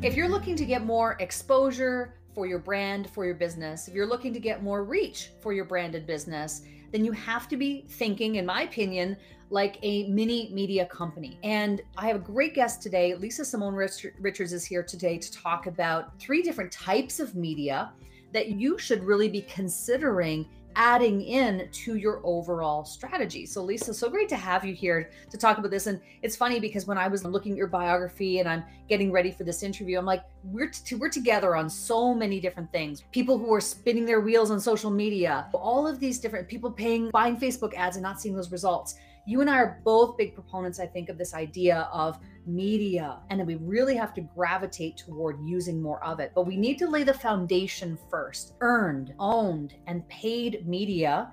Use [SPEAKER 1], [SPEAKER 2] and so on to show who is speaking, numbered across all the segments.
[SPEAKER 1] If you're looking to get more exposure for your brand, for your business, if you're looking to get more reach for your branded business, then you have to be thinking, in my opinion, like a mini media company. And I have a great guest today. Lisa Simone Richards is here today to talk about three different types of media that you should really be considering adding in to your overall strategy. So, Lisa, so great to have you here to talk about this. And it's funny because when I was looking at your biography and I'm getting ready for this interview, I'm like, we're t- we're together on so many different things. People who are spinning their wheels on social media, all of these different people paying, buying Facebook ads and not seeing those results. You and I are both big proponents, I think, of this idea of media. And then we really have to gravitate toward using more of it. But we need to lay the foundation first earned, owned, and paid media.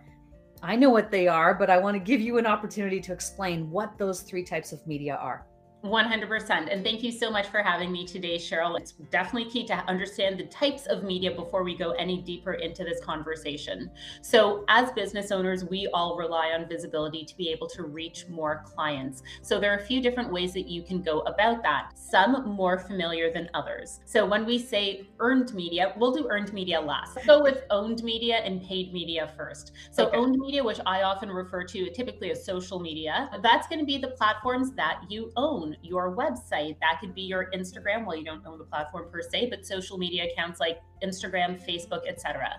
[SPEAKER 1] I know what they are, but I want to give you an opportunity to explain what those three types of media are.
[SPEAKER 2] 100%. And thank you so much for having me today, Cheryl. It's definitely key to understand the types of media before we go any deeper into this conversation. So, as business owners, we all rely on visibility to be able to reach more clients. So, there are a few different ways that you can go about that, some more familiar than others. So, when we say earned media, we'll do earned media last. Let's go with owned media and paid media first. So, okay. owned media, which I often refer to typically as social media, that's going to be the platforms that you own your website. That could be your Instagram. Well, you don't own the platform per se, but social media accounts like Instagram, Facebook, etc.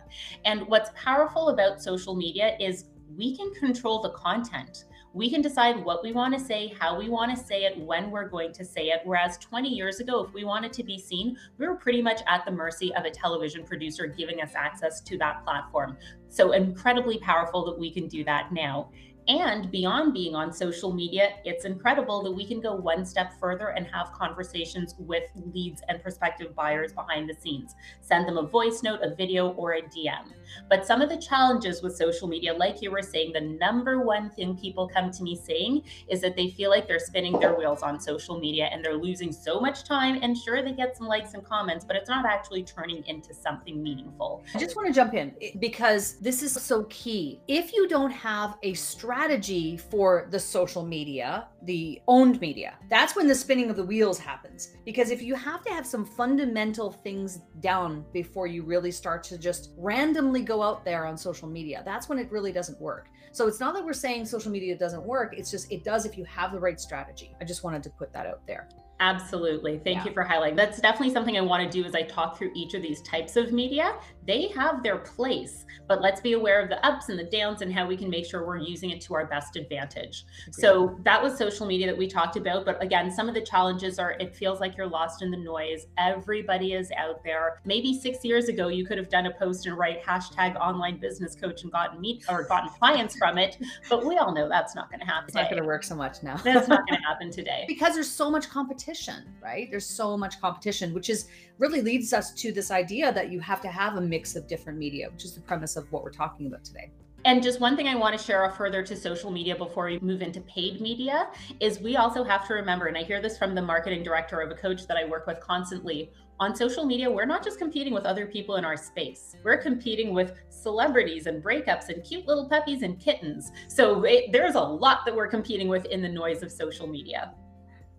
[SPEAKER 2] And what's powerful about social media is we can control the content. We can decide what we want to say, how we want to say it, when we're going to say it. Whereas 20 years ago, if we wanted to be seen, we were pretty much at the mercy of a television producer giving us access to that platform. So incredibly powerful that we can do that now. And beyond being on social media, it's incredible that we can go one step further and have conversations with leads and prospective buyers behind the scenes. Send them a voice note, a video, or a DM. But some of the challenges with social media, like you were saying, the number one thing people come to me saying is that they feel like they're spinning their wheels on social media and they're losing so much time. And sure, they get some likes and comments, but it's not actually turning into something meaningful.
[SPEAKER 1] I just want to jump in because this is so key. If you don't have a strategy, strategy for the social media, the owned media. That's when the spinning of the wheels happens. Because if you have to have some fundamental things down before you really start to just randomly go out there on social media, that's when it really doesn't work. So it's not that we're saying social media doesn't work, it's just it does if you have the right strategy. I just wanted to put that out there.
[SPEAKER 2] Absolutely. Thank yeah. you for highlighting. That's definitely something I want to do as I talk through each of these types of media. They have their place, but let's be aware of the ups and the downs and how we can make sure we're using it to our best advantage. So that was social media that we talked about. But again, some of the challenges are it feels like you're lost in the noise. Everybody is out there. Maybe six years ago, you could have done a post and write hashtag online business coach and gotten meet or gotten clients from it. But we all know that's not going to happen.
[SPEAKER 1] It's not going to work so much now.
[SPEAKER 2] that's not going to happen today.
[SPEAKER 1] Because there's so much competition competition, right? There's so much competition, which is really leads us to this idea that you have to have a mix of different media, which is the premise of what we're talking about today.
[SPEAKER 2] And just one thing I want to share further to social media before we move into paid media is we also have to remember, and I hear this from the marketing director of a coach that I work with constantly. On social media, we're not just competing with other people in our space. We're competing with celebrities and breakups and cute little puppies and kittens. So it, there's a lot that we're competing with in the noise of social media.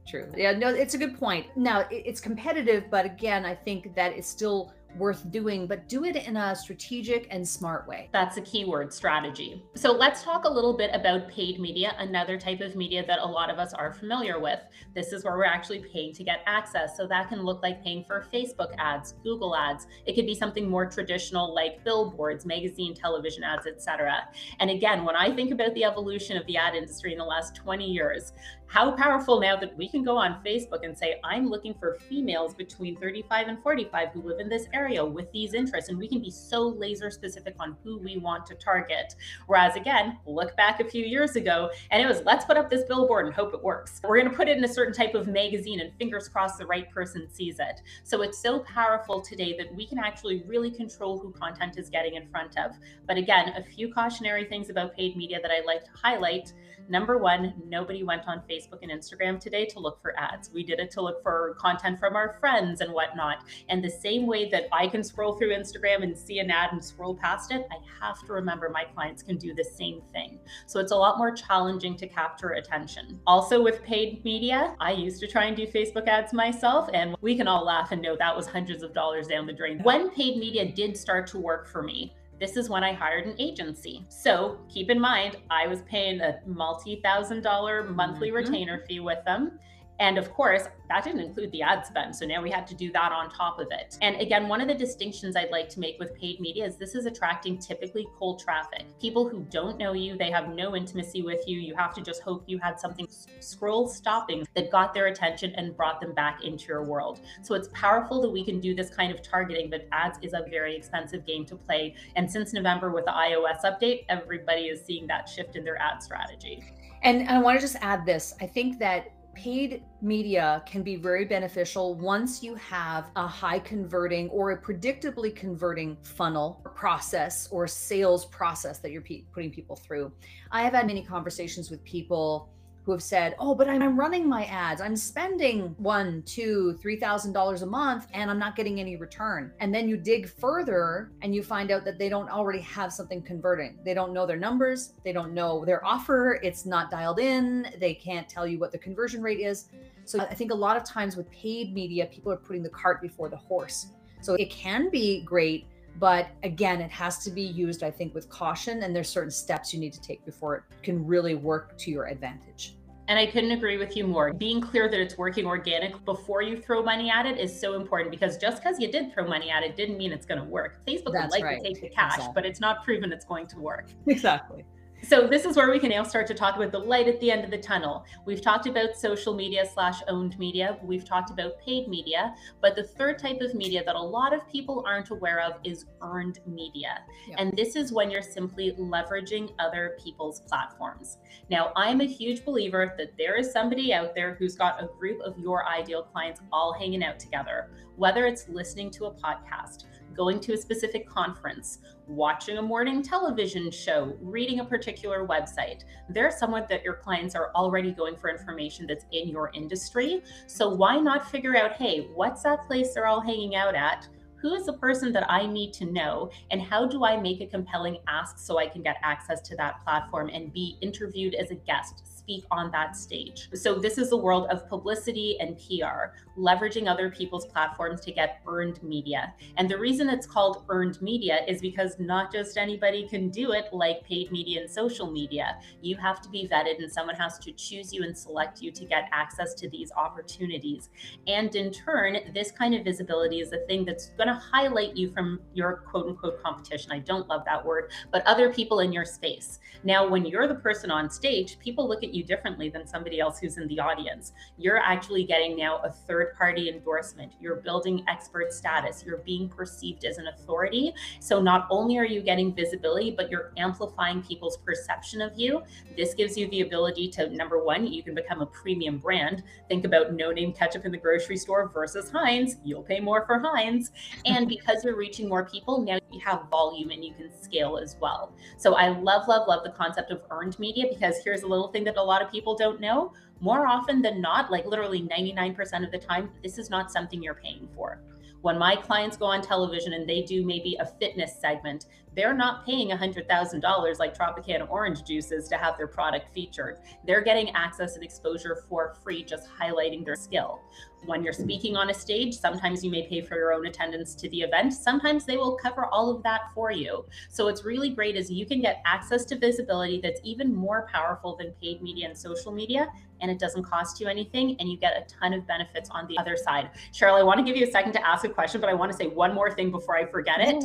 [SPEAKER 1] True. Yeah, no, it's a good point. Now, it's competitive, but again, I think that it's still worth doing, but do it in a strategic and smart way.
[SPEAKER 2] That's a keyword strategy. So let's talk a little bit about paid media, another type of media that a lot of us are familiar with. This is where we're actually paying to get access. So that can look like paying for Facebook ads, Google ads. It could be something more traditional like billboards, magazine, television ads, etc. And again, when I think about the evolution of the ad industry in the last 20 years, how powerful now that we can go on Facebook and say, I'm looking for females between 35 and 45 who live in this area with these interests. And we can be so laser specific on who we want to target. Whereas, again, look back a few years ago and it was, let's put up this billboard and hope it works. We're going to put it in a certain type of magazine and fingers crossed the right person sees it. So it's so powerful today that we can actually really control who content is getting in front of. But again, a few cautionary things about paid media that I like to highlight Number one, nobody went on Facebook and Instagram today to look for ads. We did it to look for content from our friends and whatnot. And the same way that I can scroll through Instagram and see an ad and scroll past it, I have to remember my clients can do the same thing. So it's a lot more challenging to capture attention. Also, with paid media, I used to try and do Facebook ads myself, and we can all laugh and know that was hundreds of dollars down the drain. When paid media did start to work for me, this is when I hired an agency. So keep in mind, I was paying a multi thousand dollar monthly mm-hmm. retainer fee with them. And of course, that didn't include the ad spend. So now we had to do that on top of it. And again, one of the distinctions I'd like to make with paid media is this is attracting typically cold traffic. People who don't know you, they have no intimacy with you. You have to just hope you had something scroll stopping that got their attention and brought them back into your world. So it's powerful that we can do this kind of targeting, but ads is a very expensive game to play. And since November with the iOS update, everybody is seeing that shift in their ad strategy.
[SPEAKER 1] And I want to just add this. I think that paid media can be very beneficial once you have a high converting or a predictably converting funnel process or sales process that you're putting people through. I have had many conversations with people who have said, "Oh, but I'm running my ads. I'm spending one, two, three thousand dollars a month, and I'm not getting any return." And then you dig further, and you find out that they don't already have something converting. They don't know their numbers. They don't know their offer. It's not dialed in. They can't tell you what the conversion rate is. So I think a lot of times with paid media, people are putting the cart before the horse. So it can be great but again it has to be used i think with caution and there's certain steps you need to take before it can really work to your advantage
[SPEAKER 2] and I couldn't agree with you more. Being clear that it's working organic before you throw money at it is so important because just because you did throw money at it didn't mean it's going to work. Facebook That's would like right. to take the cash, exactly. but it's not proven it's going to work.
[SPEAKER 1] Exactly.
[SPEAKER 2] So this is where we can now start to talk about the light at the end of the tunnel. We've talked about social media slash owned media. We've talked about paid media, but the third type of media that a lot of people aren't aware of is earned media. And this is when you're simply leveraging other people's platforms. Now, I'm a huge believer that there is somebody out there who's got a group of your ideal clients all hanging out together, whether it's listening to a podcast, going to a specific conference, watching a morning television show, reading a particular website. They're someone that your clients are already going for information that's in your industry. So why not figure out, hey, what's that place they're all hanging out at? Who is the person that I need to know? And how do I make a compelling ask so I can get access to that platform and be interviewed as a guest? Speak on that stage. So, this is the world of publicity and PR, leveraging other people's platforms to get earned media. And the reason it's called earned media is because not just anybody can do it like paid media and social media. You have to be vetted, and someone has to choose you and select you to get access to these opportunities. And in turn, this kind of visibility is the thing that's going to highlight you from your quote unquote competition. I don't love that word, but other people in your space. Now, when you're the person on stage, people look at you you differently than somebody else who's in the audience. You're actually getting now a third party endorsement. You're building expert status. You're being perceived as an authority. So not only are you getting visibility, but you're amplifying people's perception of you. This gives you the ability to, number one, you can become a premium brand. Think about no name ketchup in the grocery store versus Heinz. You'll pay more for Heinz. And because you're reaching more people, now you have volume and you can scale as well. So I love, love, love the concept of earned media because here's a little thing that a lot of people don't know. More often than not, like literally 99% of the time, this is not something you're paying for. When my clients go on television and they do maybe a fitness segment, they're not paying $100,000 like Tropicana orange juices to have their product featured. They're getting access and exposure for free, just highlighting their skill. When you're speaking on a stage, sometimes you may pay for your own attendance to the event. Sometimes they will cover all of that for you. So it's really great is you can get access to visibility that's even more powerful than paid media and social media and it doesn't cost you anything and you get a ton of benefits on the other side. Cheryl, I want to give you a second to ask a question, but I want to say one more thing before I forget it.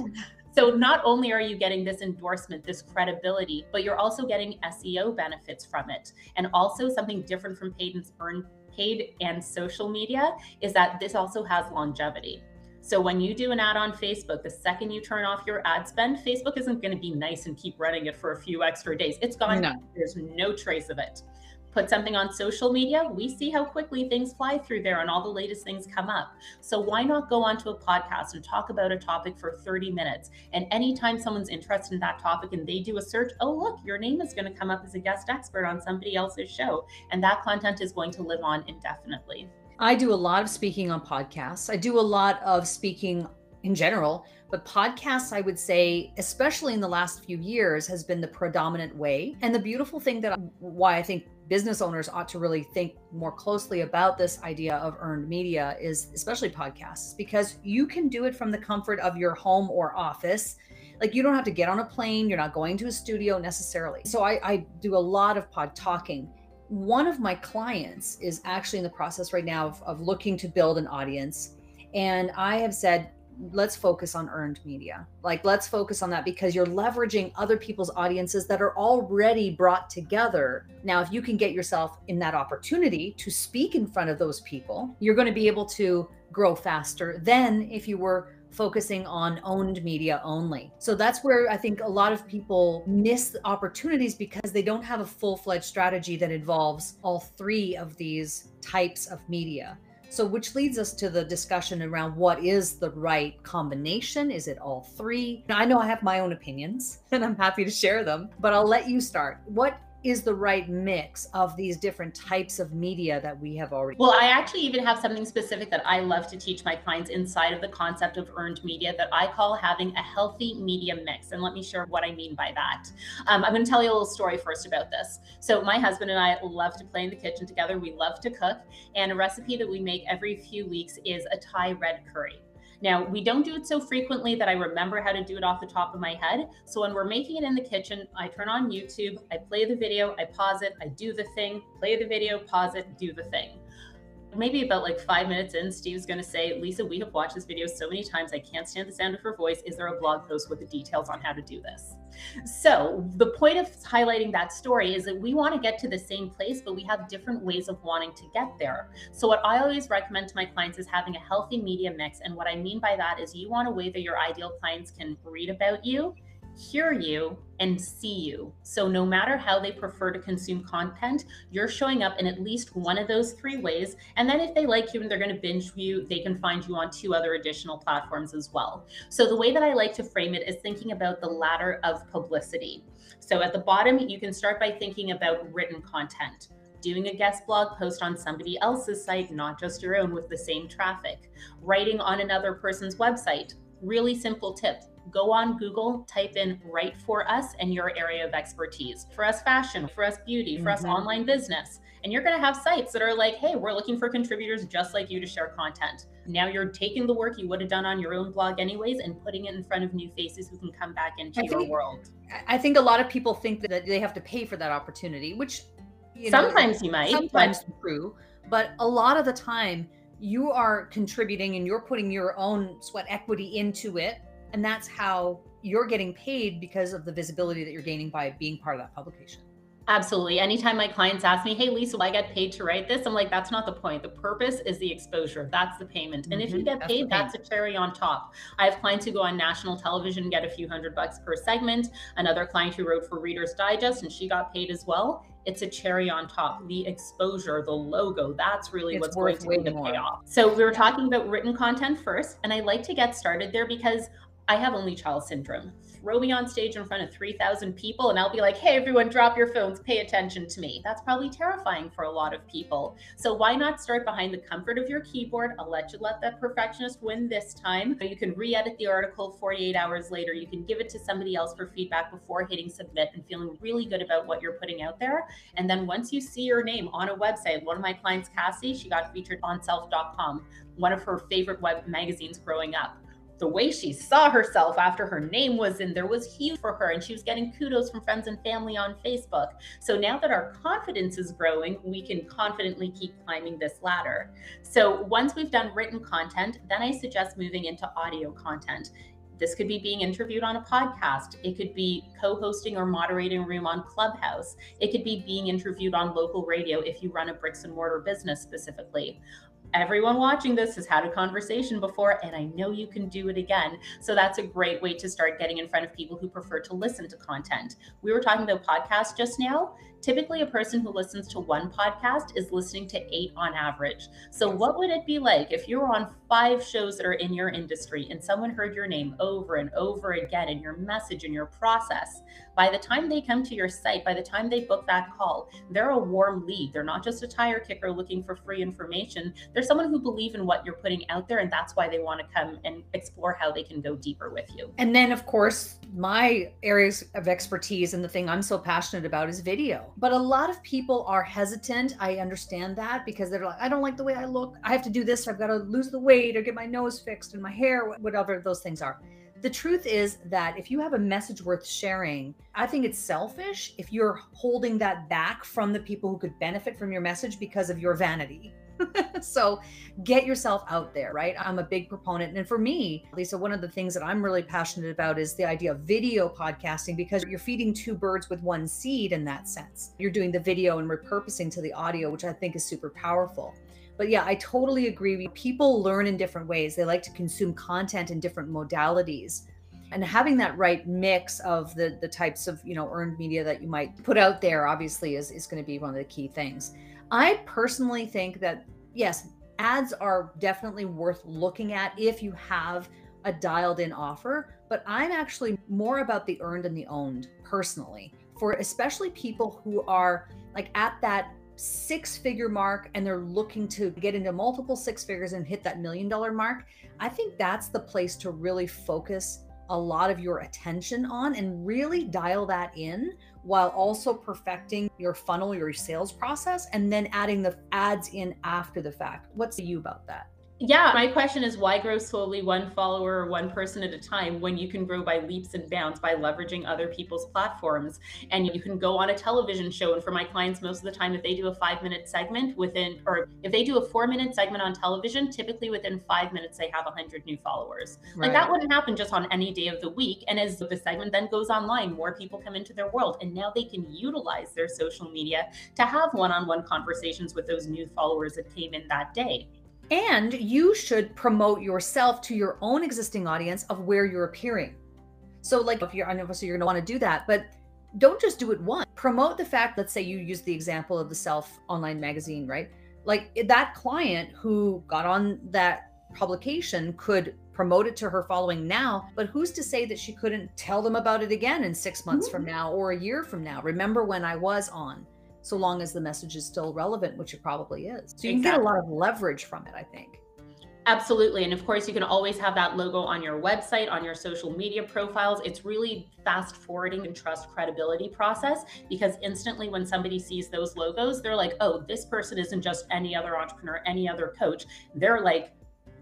[SPEAKER 2] So not only are you getting this endorsement, this credibility, but you're also getting SEO benefits from it. And also something different from paid and earned paid and social media is that this also has longevity. So when you do an ad on Facebook, the second you turn off your ad spend, Facebook isn't going to be nice and keep running it for a few extra days. It's gone. No. There's no trace of it. Put something on social media, we see how quickly things fly through there and all the latest things come up. So why not go onto a podcast and talk about a topic for 30 minutes? And anytime someone's interested in that topic and they do a search, oh, look, your name is going to come up as a guest expert on somebody else's show. And that content is going to live on indefinitely.
[SPEAKER 1] I do a lot of speaking on podcasts. I do a lot of speaking in general, but podcasts, I would say, especially in the last few years, has been the predominant way. And the beautiful thing that why I think business owners ought to really think more closely about this idea of earned media is especially podcasts, because you can do it from the comfort of your home or office. Like you don't have to get on a plane, you're not going to a studio necessarily. So I, I do a lot of pod talking one of my clients is actually in the process right now of, of, looking to build an audience. And I have said, let's focus on earned media. Like, let's focus on that because you're leveraging other people's audiences that are already brought together. Now, if you can get yourself in that opportunity to speak in front of those people, you're going to be able to grow faster than if you were focusing on owned media only. So that's where I think a lot of people miss opportunities because they don't have a full fledged strategy that involves all three of these types of media. So, which leads us to the discussion around what is the right combination? Is it all three? Now, I know I have my own opinions and I'm happy to share them, but I'll let you start. What is the right mix of these different types of media that we have already?
[SPEAKER 2] Well, I actually even have something specific that I love to teach my clients inside of the concept of earned media that I call having a healthy media mix. And let me share what I mean by that. Um, I'm going to tell you a little story first about this. So, my husband and I love to play in the kitchen together. We love to cook. And a recipe that we make every few weeks is a Thai red curry. Now, we don't do it so frequently that I remember how to do it off the top of my head. So when we're making it in the kitchen, I turn on YouTube, I play the video, I pause it, I do the thing, play the video, pause it, do the thing maybe about like five minutes in, Steve's going to say, Lisa, we have watched this video so many times. I can't stand the sound of her voice. Is there a blog post with the details on how to do this? So, the point of highlighting that story is that we want to get to the same place, but we have different ways of wanting to get there. So, what I always recommend to my clients is having a healthy media mix. And what I mean by that is you want a way that your ideal clients can read about you hear you and see you. So, no matter how they prefer to consume content, you're showing up in at least one of those three ways. And then, if they like you and they're going to binge you, they can find you on two other additional platforms as well. So, the way that I like to frame it is thinking about the ladder of publicity. So, at the bottom, you can start by thinking about written content doing a guest blog post on somebody else's site, not just your own, with the same traffic, writing on another person's website. Really simple tip go on Google, type in write for us and your area of expertise. For us, fashion, for us, beauty, for mm-hmm. us, online business. And you're going to have sites that are like, hey, we're looking for contributors just like you to share content. Now you're taking the work you would have done on your own blog, anyways, and putting it in front of new faces who can come back into I your think, world.
[SPEAKER 1] I think a lot of people think that they have to pay for that opportunity, which
[SPEAKER 2] you know, sometimes you might.
[SPEAKER 1] Sometimes but... true. But a lot of the time, you are contributing and you're putting your own sweat equity into it and that's how you're getting paid because of the visibility that you're gaining by being part of that publication.
[SPEAKER 2] Absolutely. Anytime my clients ask me, hey, Lisa, will I get paid to write this? I'm like, that's not the point. The purpose is the exposure. That's the payment. And mm-hmm. if you mm-hmm. get that's paid, that's a cherry on top. I have clients who go on national television and get a few hundred bucks per segment. Another client who wrote for Reader's Digest and she got paid as well. It's a cherry on top. The exposure, the logo, that's really it's what's going to be the payoff. So we were talking about written content first, and I like to get started there because I have only child syndrome. Throw me on stage in front of 3,000 people and I'll be like, hey, everyone, drop your phones, pay attention to me. That's probably terrifying for a lot of people. So why not start behind the comfort of your keyboard? I'll let you let that perfectionist win this time. You can re edit the article 48 hours later. You can give it to somebody else for feedback before hitting submit and feeling really good about what you're putting out there. And then once you see your name on a website, one of my clients, Cassie, she got featured on self.com, one of her favorite web magazines growing up the way she saw herself after her name was in there was huge for her and she was getting kudos from friends and family on facebook so now that our confidence is growing we can confidently keep climbing this ladder so once we've done written content then i suggest moving into audio content this could be being interviewed on a podcast. It could be co hosting or moderating a room on Clubhouse. It could be being interviewed on local radio if you run a bricks and mortar business specifically everyone watching this has had a conversation before, and I know you can do it again. So that's a great way to start getting in front of people who prefer to listen to content. We were talking about podcasts just now. Typically, a person who listens to one podcast is listening to eight on average. So, what would it be like if you were on five shows that are in your industry and someone heard your name over and over again and your message and your process? By the time they come to your site, by the time they book that call, they're a warm lead. They're not just a tire kicker looking for free information. They're someone who believe in what you're putting out there, and that's why they want to come and explore how they can go deeper with you.
[SPEAKER 1] And then, of course, my areas of expertise and the thing I'm so passionate about is video. But a lot of people are hesitant. I understand that because they're like, I don't like the way I look. I have to do this. I've got to lose the weight or get my nose fixed and my hair, whatever those things are. The truth is that if you have a message worth sharing, I think it's selfish if you're holding that back from the people who could benefit from your message because of your vanity. so get yourself out there, right? I'm a big proponent. And for me, Lisa, one of the things that I'm really passionate about is the idea of video podcasting because you're feeding two birds with one seed in that sense. You're doing the video and repurposing to the audio, which I think is super powerful. But yeah, I totally agree. People learn in different ways. They like to consume content in different modalities and having that right mix of the the types of you know earned media that you might put out there obviously is, is going to be one of the key things I personally think that, yes, ads are definitely worth looking at if you have a dialed in offer, but I'm actually more about the earned and the owned personally for especially people who are like at that six figure mark and they're looking to get into multiple six figures and hit that million dollar mark. I think that's the place to really focus a lot of your attention on and really dial that in while also perfecting your funnel, your sales process, and then adding the ads in after the fact. What's you about that?
[SPEAKER 2] Yeah, my question is why grow slowly, one follower or one person at a time, when you can grow by leaps and bounds by leveraging other people's platforms? And you can go on a television show. And for my clients, most of the time, if they do a five minute segment within, or if they do a four minute segment on television, typically within five minutes, they have 100 new followers. Right. Like that wouldn't happen just on any day of the week. And as the segment then goes online, more people come into their world. And now they can utilize their social media to have one on one conversations with those new followers that came in that day.
[SPEAKER 1] And you should promote yourself to your own existing audience of where you're appearing. So, like, if you're, I know, so you're going to want to do that, but don't just do it once. Promote the fact, let's say you use the example of the self online magazine, right? Like that client who got on that publication could promote it to her following now, but who's to say that she couldn't tell them about it again in six months mm-hmm. from now or a year from now? Remember when I was on? So long as the message is still relevant, which it probably is. So you exactly. can get a lot of leverage from it, I think.
[SPEAKER 2] Absolutely. And of course, you can always have that logo on your website, on your social media profiles. It's really fast forwarding and trust credibility process because instantly when somebody sees those logos, they're like, oh, this person isn't just any other entrepreneur, any other coach. They're like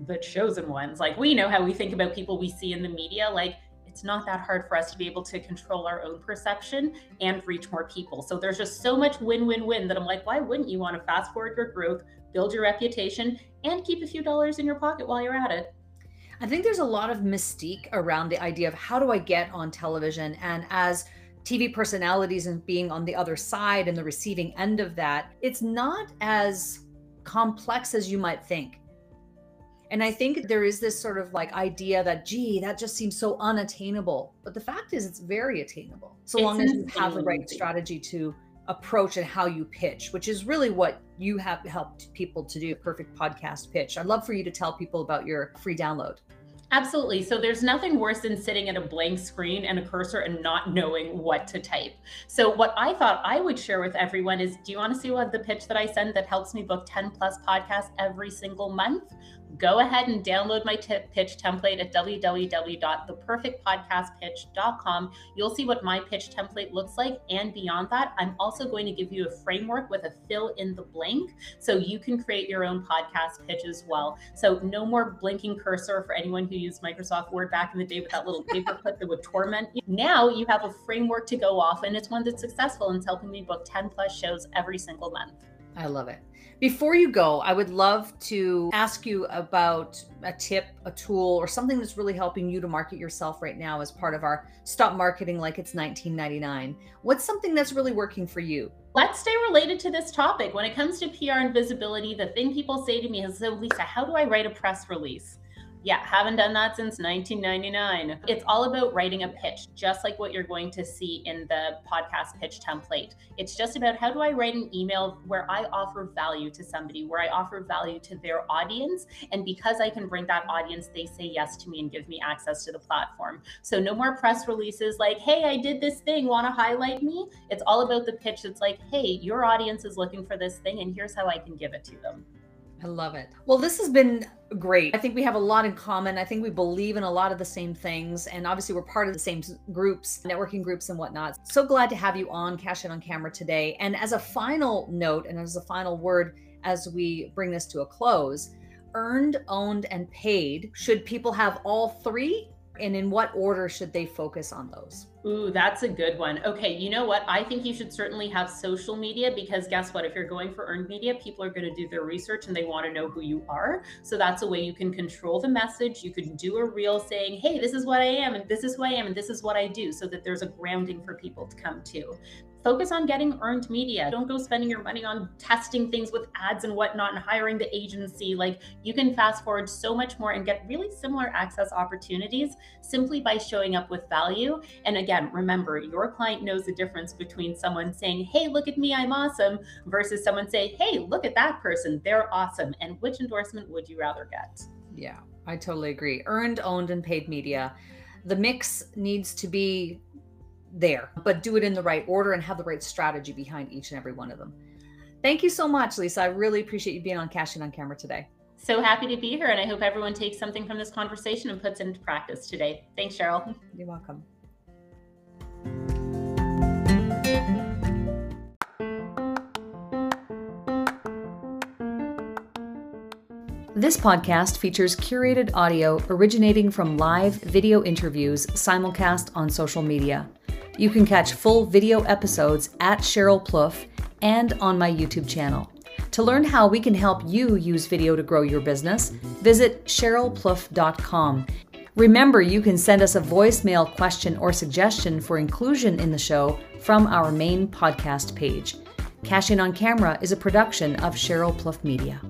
[SPEAKER 2] the chosen ones. Like we know how we think about people we see in the media. Like it's not that hard for us to be able to control our own perception and reach more people. So there's just so much win win win that I'm like, why wouldn't you want to fast forward your growth, build your reputation, and keep a few dollars in your pocket while you're at it?
[SPEAKER 1] I think there's a lot of mystique around the idea of how do I get on television? And as TV personalities and being on the other side and the receiving end of that, it's not as complex as you might think. And I think there is this sort of like idea that, gee, that just seems so unattainable. But the fact is, it's very attainable so it's long as you have the right strategy to approach and how you pitch, which is really what you have helped people to do. Perfect podcast pitch. I'd love for you to tell people about your free download.
[SPEAKER 2] Absolutely. So there's nothing worse than sitting at a blank screen and a cursor and not knowing what to type. So what I thought I would share with everyone is do you want to see what the pitch that I send that helps me book 10 plus podcasts every single month? go ahead and download my tip pitch template at www.theperfectpodcastpitch.com. You'll see what my pitch template looks like. And beyond that, I'm also going to give you a framework with a fill in the blank so you can create your own podcast pitch as well. So no more blinking cursor for anyone who used Microsoft Word back in the day with that little paper clip that would torment you. Now you have a framework to go off, and it's one that's successful and it's helping me book 10 plus shows every single month.
[SPEAKER 1] I love it. Before you go, I would love to ask you about a tip, a tool, or something that's really helping you to market yourself right now as part of our Stop Marketing Like It's 1999. What's something that's really working for you?
[SPEAKER 2] Let's stay related to this topic. When it comes to PR and visibility, the thing people say to me is, So, Lisa, how do I write a press release? Yeah, haven't done that since 1999. It's all about writing a pitch, just like what you're going to see in the podcast pitch template. It's just about how do I write an email where I offer value to somebody, where I offer value to their audience. And because I can bring that audience, they say yes to me and give me access to the platform. So no more press releases like, hey, I did this thing, want to highlight me? It's all about the pitch It's like, hey, your audience is looking for this thing, and here's how I can give it to them.
[SPEAKER 1] I love it. Well, this has been great. I think we have a lot in common. I think we believe in a lot of the same things. And obviously, we're part of the same groups, networking groups, and whatnot. So glad to have you on Cash on Camera today. And as a final note, and as a final word, as we bring this to a close, earned, owned, and paid. Should people have all three? And in what order should they focus on those?
[SPEAKER 2] Ooh, that's a good one. Okay, you know what? I think you should certainly have social media because guess what? If you're going for earned media, people are going to do their research and they want to know who you are. So that's a way you can control the message. You can do a reel saying, hey, this is what I am, and this is who I am, and this is what I do, so that there's a grounding for people to come to focus on getting earned media. Don't go spending your money on testing things with ads and whatnot and hiring the agency. Like you can fast forward so much more and get really similar access opportunities simply by showing up with value. And again, remember, your client knows the difference between someone saying, Hey, look at me, I'm awesome, versus someone saying, Hey, look at that person, they're awesome. And which endorsement would you rather get?
[SPEAKER 1] Yeah, I totally agree. Earned, owned, and paid media. The mix needs to be there, but do it in the right order and have the right strategy behind each and every one of them. Thank you so much, Lisa. I really appreciate you being on Cash In on Camera today.
[SPEAKER 2] So happy to be here, and I hope everyone takes something from this conversation and puts it into practice today. Thanks, Cheryl.
[SPEAKER 1] You're welcome. This podcast features curated audio originating from live video interviews simulcast on social media. You can catch full video episodes at Cheryl Plouffe and on my YouTube channel. To learn how we can help you use video to grow your business, visit CherylPlouffe.com. Remember, you can send us a voicemail question or suggestion for inclusion in the show from our main podcast page. Cash on Camera is a production of Cheryl Plouffe Media.